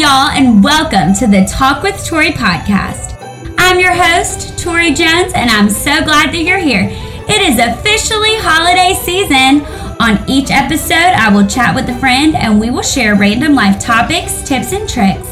y'all, and welcome to the Talk with Tori podcast. I'm your host, Tori Jones, and I'm so glad that you're here. It is officially holiday season. On each episode, I will chat with a friend and we will share random life topics, tips, and tricks,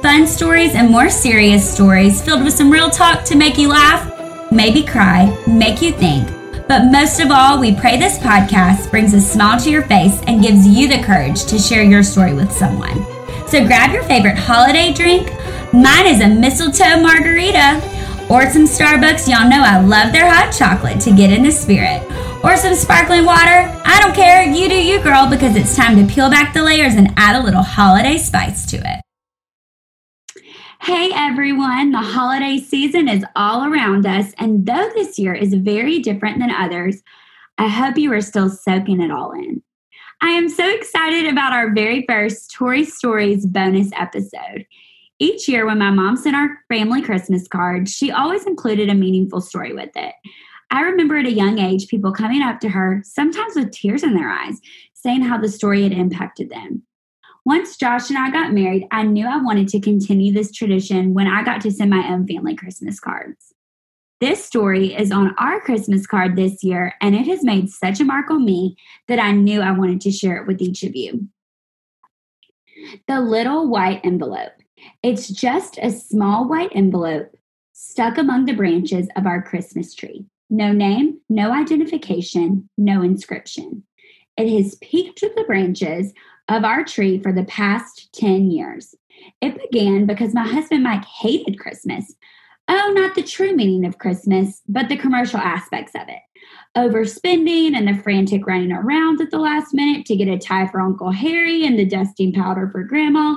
fun stories, and more serious stories filled with some real talk to make you laugh, maybe cry, make you think. But most of all, we pray this podcast brings a smile to your face and gives you the courage to share your story with someone. So grab your favorite holiday drink. Mine is a mistletoe margarita. Or some Starbucks. Y'all know I love their hot chocolate to get in the spirit. Or some sparkling water. I don't care. You do you, girl, because it's time to peel back the layers and add a little holiday spice to it. Hey everyone, the holiday season is all around us, and though this year is very different than others, I hope you are still soaking it all in. I am so excited about our very first Tori Stories bonus episode. Each year, when my mom sent our family Christmas card, she always included a meaningful story with it. I remember at a young age people coming up to her, sometimes with tears in their eyes, saying how the story had impacted them. Once Josh and I got married, I knew I wanted to continue this tradition when I got to send my own family Christmas cards. This story is on our Christmas card this year, and it has made such a mark on me that I knew I wanted to share it with each of you. The Little White Envelope. It's just a small white envelope stuck among the branches of our Christmas tree. No name, no identification, no inscription. It has peeked through the branches of our tree for the past 10 years. It began because my husband Mike hated Christmas, Oh, not the true meaning of Christmas, but the commercial aspects of it. Overspending and the frantic running around at the last minute to get a tie for Uncle Harry and the dusting powder for Grandma.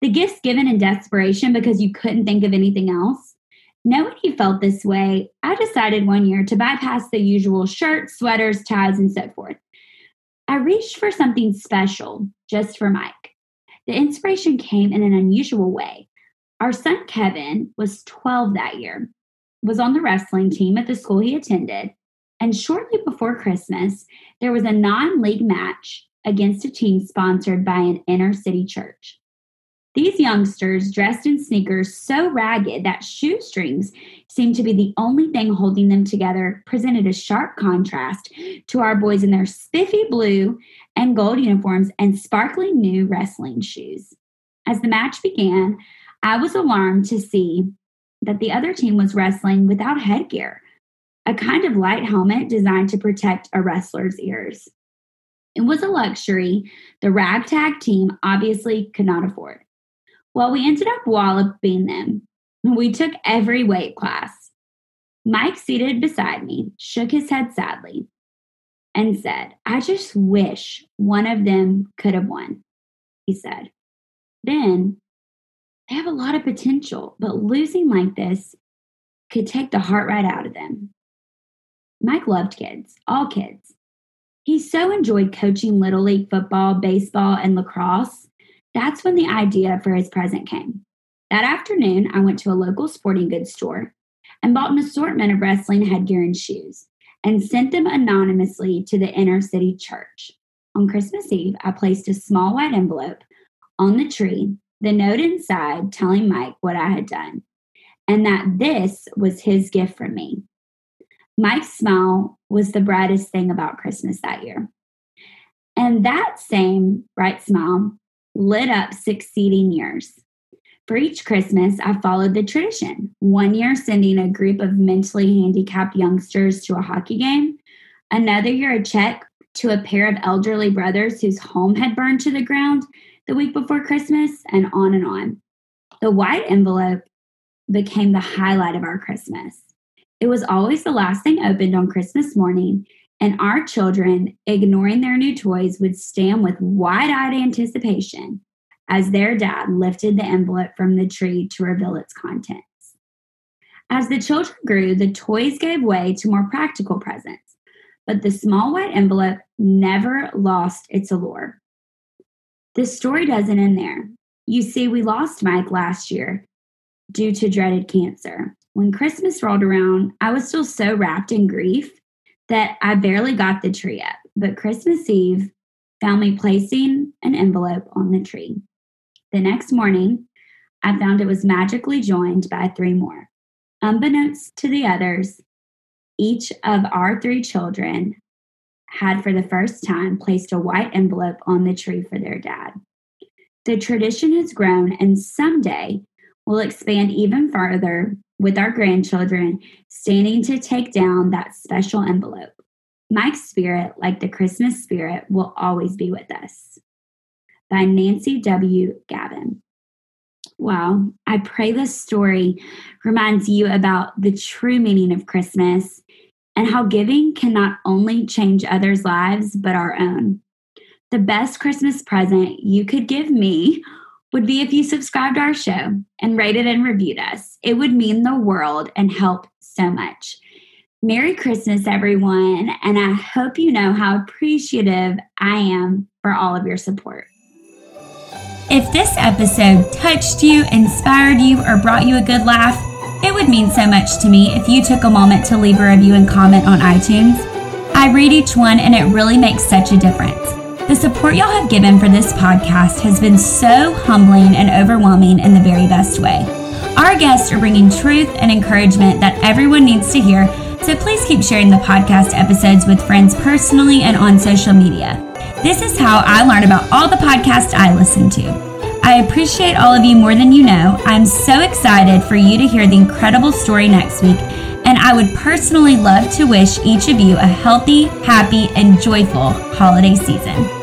The gifts given in desperation because you couldn't think of anything else. Knowing he felt this way, I decided one year to bypass the usual shirts, sweaters, ties, and so forth. I reached for something special just for Mike. The inspiration came in an unusual way. Our son Kevin was 12 that year, was on the wrestling team at the school he attended, and shortly before Christmas, there was a non league match against a team sponsored by an inner city church. These youngsters, dressed in sneakers so ragged that shoestrings seemed to be the only thing holding them together, presented a sharp contrast to our boys in their spiffy blue and gold uniforms and sparkling new wrestling shoes. As the match began, I was alarmed to see that the other team was wrestling without headgear, a kind of light helmet designed to protect a wrestler's ears. It was a luxury the ragtag team obviously could not afford. Well, we ended up walloping them. We took every weight class. Mike, seated beside me, shook his head sadly and said, I just wish one of them could have won, he said. Then they have a lot of potential, but losing like this could take the heart right out of them. Mike loved kids, all kids. He so enjoyed coaching Little League football, baseball, and lacrosse. That's when the idea for his present came. That afternoon, I went to a local sporting goods store and bought an assortment of wrestling headgear and shoes and sent them anonymously to the inner city church. On Christmas Eve, I placed a small white envelope on the tree the note inside telling Mike what I had done and that this was his gift from me. Mike's smile was the brightest thing about Christmas that year. And that same bright smile lit up succeeding years. For each Christmas, I followed the tradition. One year, sending a group of mentally handicapped youngsters to a hockey game. Another year, a check to a pair of elderly brothers whose home had burned to the ground the week before Christmas, and on and on. The white envelope became the highlight of our Christmas. It was always the last thing opened on Christmas morning, and our children, ignoring their new toys, would stand with wide eyed anticipation as their dad lifted the envelope from the tree to reveal its contents. As the children grew, the toys gave way to more practical presents, but the small white envelope never lost its allure. This story doesn't end there. You see, we lost Mike last year due to dreaded cancer. When Christmas rolled around, I was still so wrapped in grief that I barely got the tree up. But Christmas Eve found me placing an envelope on the tree. The next morning, I found it was magically joined by three more. Unbeknownst to the others, each of our three children had for the first time placed a white envelope on the tree for their dad. The tradition has grown, and someday will expand even further with our grandchildren standing to take down that special envelope. Mike's spirit, like the Christmas spirit, will always be with us. By Nancy W. Gavin. Wow, I pray this story reminds you about the true meaning of Christmas and how giving can not only change others' lives, but our own. The best Christmas present you could give me would be if you subscribed to our show and rated and reviewed us. It would mean the world and help so much. Merry Christmas, everyone, and I hope you know how appreciative I am for all of your support. If this episode touched you, inspired you, or brought you a good laugh, it would mean so much to me if you took a moment to leave a review and comment on iTunes. I read each one and it really makes such a difference. The support y'all have given for this podcast has been so humbling and overwhelming in the very best way. Our guests are bringing truth and encouragement that everyone needs to hear so please keep sharing the podcast episodes with friends personally and on social media. This is how I learn about all the podcasts I listen to. I appreciate all of you more than you know. I'm so excited for you to hear the incredible story next week, and I would personally love to wish each of you a healthy, happy, and joyful holiday season.